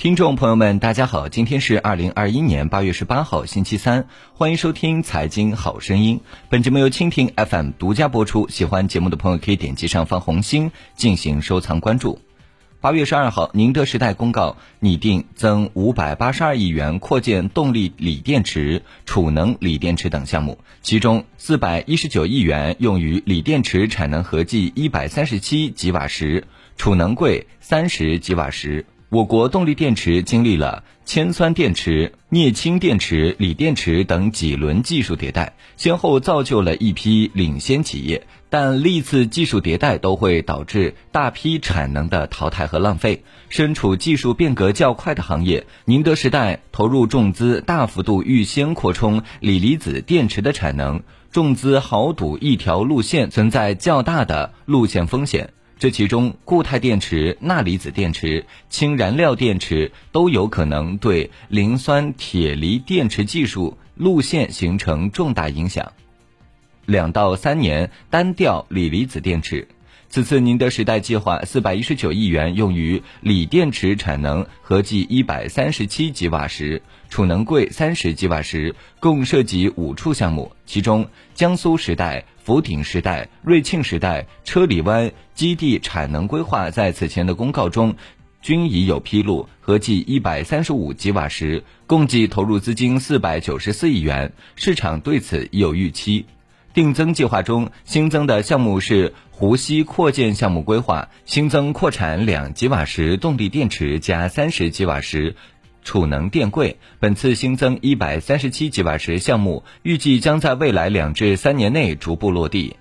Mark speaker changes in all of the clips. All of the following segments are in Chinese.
Speaker 1: 听众朋友们，大家好，今天是二零二一年八月十八号，星期三，欢迎收听《财经好声音》。本节目由蜻蜓 FM 独家播出，喜欢节目的朋友可以点击上方红心进行收藏关注。八月十二号，宁德时代公告拟定增五百八十二亿元扩建动力锂电池、储能锂电池等项目，其中四百一十九亿元用于锂电池产能合计一百三十七吉瓦时，储能柜三十吉瓦时。我国动力电池经历了铅酸电池、镍氢电池、锂电池等几轮技术迭代，先后造就了一批领先企业。但历次技术迭代都会导致大批产能的淘汰和浪费。身处技术变革较快的行业，宁德时代投入重资，大幅度预先扩充锂离子电池的产能，重资豪赌一条路线，存在较大的路线风险。这其中，固态电池、钠离子电池、氢燃料电池都有可能对磷酸铁锂电池技术路线形成重大影响。两到三年单调锂离子电池。此次宁德时代计划四百一十九亿元用于锂电池产能合计一百三十七吉瓦时，储能柜三十吉瓦时，共涉及五处项目，其中江苏时代。福鼎时代、瑞庆时代、车里湾基地产能规划在此前的公告中均已有披露，合计一百三十五吉瓦时，共计投入资金四百九十四亿元，市场对此已有预期。定增计划中新增的项目是湖西扩建项目规划，新增扩产两吉瓦时动力电池加三十吉瓦时。储能电柜本次新增一百三十七吉瓦时项目，预计将在未来两至三年内逐步落地。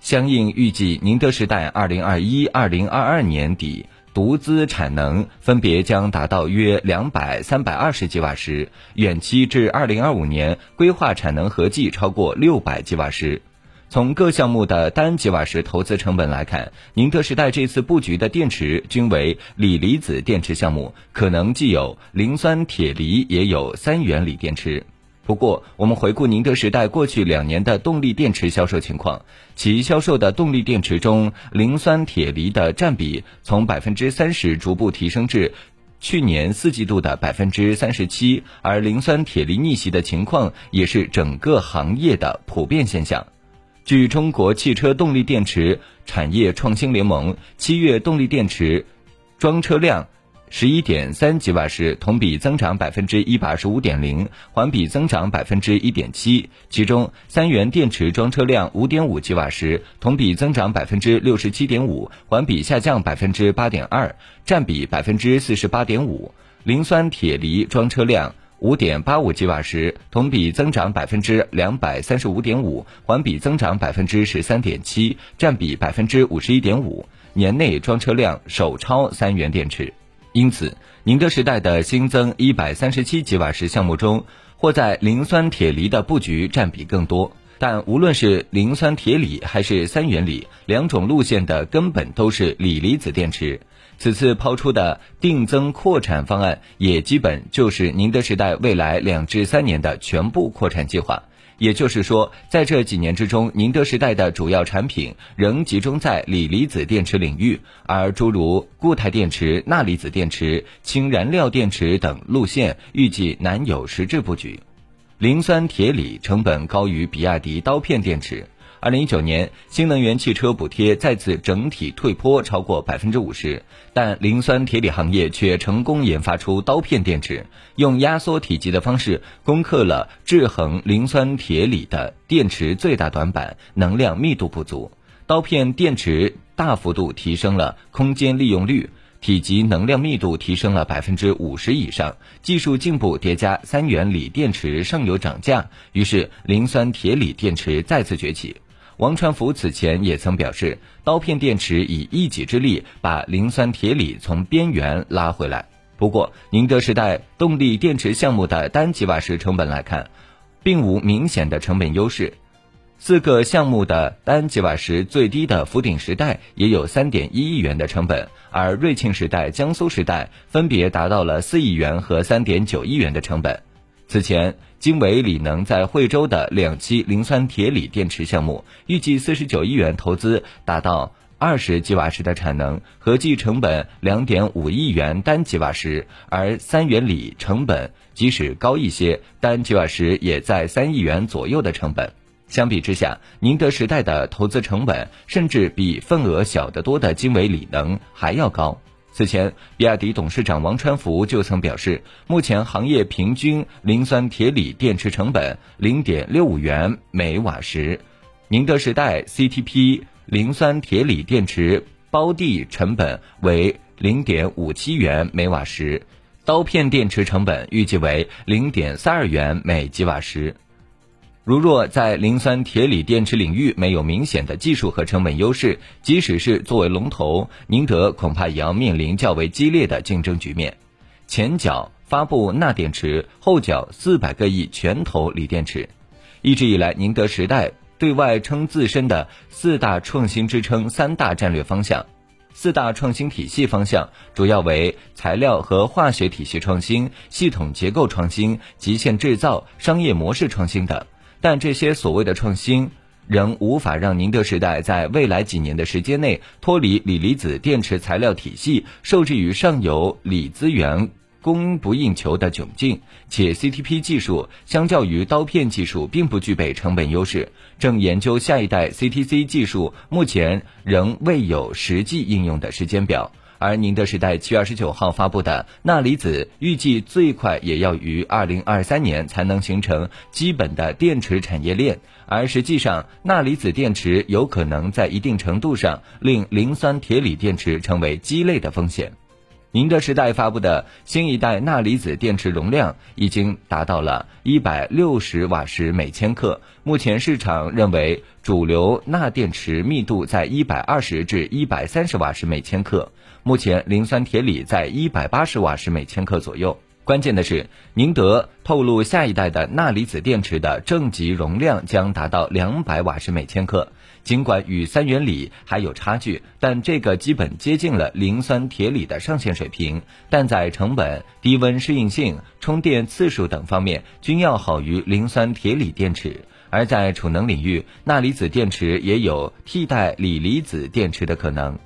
Speaker 1: 相应预计，宁德时代二零二一、二零二二年底独资产能分别将达到约两百、三百二十吉瓦时，远期至二零二五年规划产能合计超过六百吉瓦时。从各项目的单吉瓦时投资成本来看，宁德时代这次布局的电池均为锂离子电池项目，可能既有磷酸铁锂，也有三元锂电池。不过，我们回顾宁德时代过去两年的动力电池销售情况，其销售的动力电池中，磷酸铁锂的占比从百分之三十逐步提升至去年四季度的百分之三十七，而磷酸铁锂逆袭的情况也是整个行业的普遍现象。据中国汽车动力电池产业创新联盟七月动力电池装车量十一点三吉瓦时，同比增长百分之一百二十五点零，环比增长百分之一点七。其中，三元电池装车量五点五吉瓦时，同比增长百分之六十七点五，环比下降百分之八点二，占比百分之四十八点五。磷酸铁锂装车量。五点八五吉瓦时，同比增长百分之两百三十五点五，环比增长百分之十三点七，占比百分之五十一点五。年内装车量首超三元电池，因此宁德时代的新增一百三十七吉瓦时项目中，或在磷酸铁锂的布局占比更多。但无论是磷酸铁锂还是三元锂，两种路线的根本都是锂离子电池。此次抛出的定增扩产方案，也基本就是宁德时代未来两至三年的全部扩产计划。也就是说，在这几年之中，宁德时代的主要产品仍集中在锂离子电池领域，而诸如固态电池、钠离子电池、氢燃料电池等路线，预计难有实质布局。磷酸铁锂成本高于比亚迪刀片电池。二零一九年，新能源汽车补贴再次整体退坡超过百分之五十，但磷酸铁锂行业却成功研发出刀片电池，用压缩体积的方式攻克了制衡磷酸铁锂的电池最大短板——能量密度不足。刀片电池大幅度提升了空间利用率，体积能量密度提升了百分之五十以上。技术进步叠加三元锂电池上游涨价，于是磷酸铁锂电池再次崛起。王传福此前也曾表示，刀片电池以一己之力把磷酸铁锂从边缘拉回来。不过，宁德时代动力电池项目的单吉瓦时成本来看，并无明显的成本优势。四个项目的单吉瓦时最低的福鼎时代也有三点一亿元的成本，而瑞庆时代、江苏时代分别达到了四亿元和三点九亿元的成本。此前，经纬锂能在惠州的两期磷酸铁锂电池项目，预计四十九亿元投资达到二十吉瓦时的产能，合计成本两点五亿元单吉瓦时，而三元锂成本即使高一些，单吉瓦时也在三亿元左右的成本。相比之下，宁德时代的投资成本甚至比份额小得多的经纬锂能还要高。此前，比亚迪董事长王传福就曾表示，目前行业平均磷酸铁锂电池成本零点六五元每瓦时，宁德时代 CTP 磷酸铁锂电池包地成本为零点五七元每瓦时，刀片电池成本预计为零点三二元每吉瓦时。如若在磷酸铁锂电池领域没有明显的技术和成本优势，即使是作为龙头，宁德恐怕也要面临较为激烈的竞争局面。前脚发布钠电池，后脚四百个亿全投锂电池。一直以来，宁德时代对外称自身的四大创新支撑三大战略方向，四大创新体系方向主要为材料和化学体系创新、系统结构创新、极限制造、商业模式创新等。但这些所谓的创新，仍无法让宁德时代在未来几年的时间内脱离锂离子电池材料体系受制于上游锂资源供不应求的窘境。且 CTP 技术相较于刀片技术并不具备成本优势，正研究下一代 CTC 技术，目前仍未有实际应用的时间表。而宁德时代七月二十九号发布的钠离子，预计最快也要于二零二三年才能形成基本的电池产业链。而实际上，钠离子电池有可能在一定程度上令磷酸铁锂电池成为鸡肋的风险。宁德时代发布的新一代钠离子电池容量已经达到了一百六十瓦时每千克。目前市场认为主流钠电池密度在一百二十至一百三十瓦时每千克。目前磷酸铁锂在一百八十瓦时每千克左右。关键的是，宁德透露下一代的钠离子电池的正极容量将达到两百瓦时每千克。尽管与三元锂还有差距，但这个基本接近了磷酸铁锂的上限水平。但在成本、低温适应性、充电次数等方面均要好于磷酸铁锂电池。而在储能领域，钠离子电池也有替代锂离子电池的可能。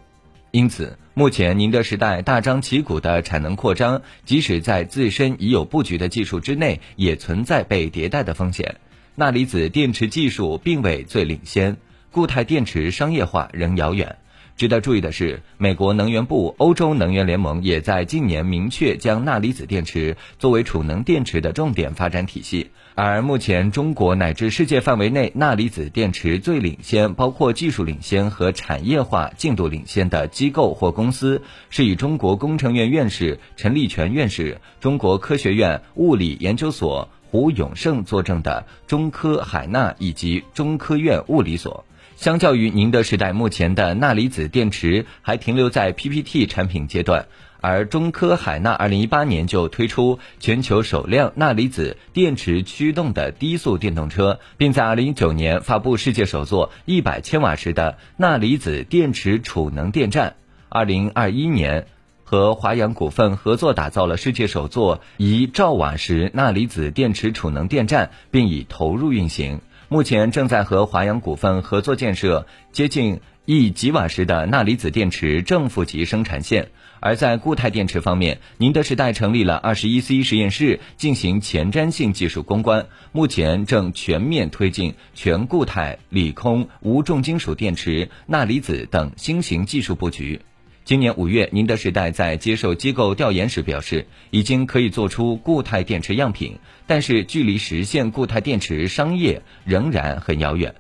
Speaker 1: 因此，目前宁德时代大张旗鼓的产能扩张，即使在自身已有布局的技术之内，也存在被迭代的风险。钠离子电池技术并未最领先。固态电池商业化仍遥远。值得注意的是，美国能源部、欧洲能源联盟也在近年明确将钠离子电池作为储能电池的重点发展体系。而目前中国乃至世界范围内钠离子电池最领先、包括技术领先和产业化进度领先的机构或公司，是以中国工程院院士陈立全院士、中国科学院物理研究所胡永胜作证的中科海钠以及中科院物理所。相较于宁德时代目前的钠离子电池还停留在 PPT 产品阶段，而中科海钠2018年就推出全球首辆钠离子电池驱动的低速电动车，并在2019年发布世界首座100千瓦时的钠离子电池储能电站。2021年，和华阳股份合作打造了世界首座一兆瓦时钠离子电池储能电站，并已投入运行。目前正在和华阳股份合作建设接近一吉瓦时的钠离子电池正负极生产线。而在固态电池方面，宁德时代成立了二十一 C 实验室进行前瞻性技术攻关，目前正全面推进全固态、锂空、无重金属电池、钠离子等新型技术布局。今年五月，宁德时代在接受机构调研时表示，已经可以做出固态电池样品，但是距离实现固态电池商业仍然很遥远。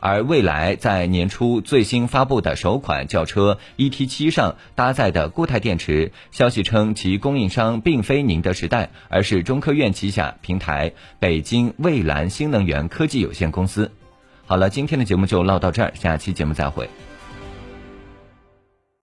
Speaker 1: 而蔚来在年初最新发布的首款轿车 ET7 上搭载的固态电池，消息称其供应商并非宁德时代，而是中科院旗下平台北京蔚蓝新能源科技有限公司。好了，今天的节目就唠到这儿，下期节目再会。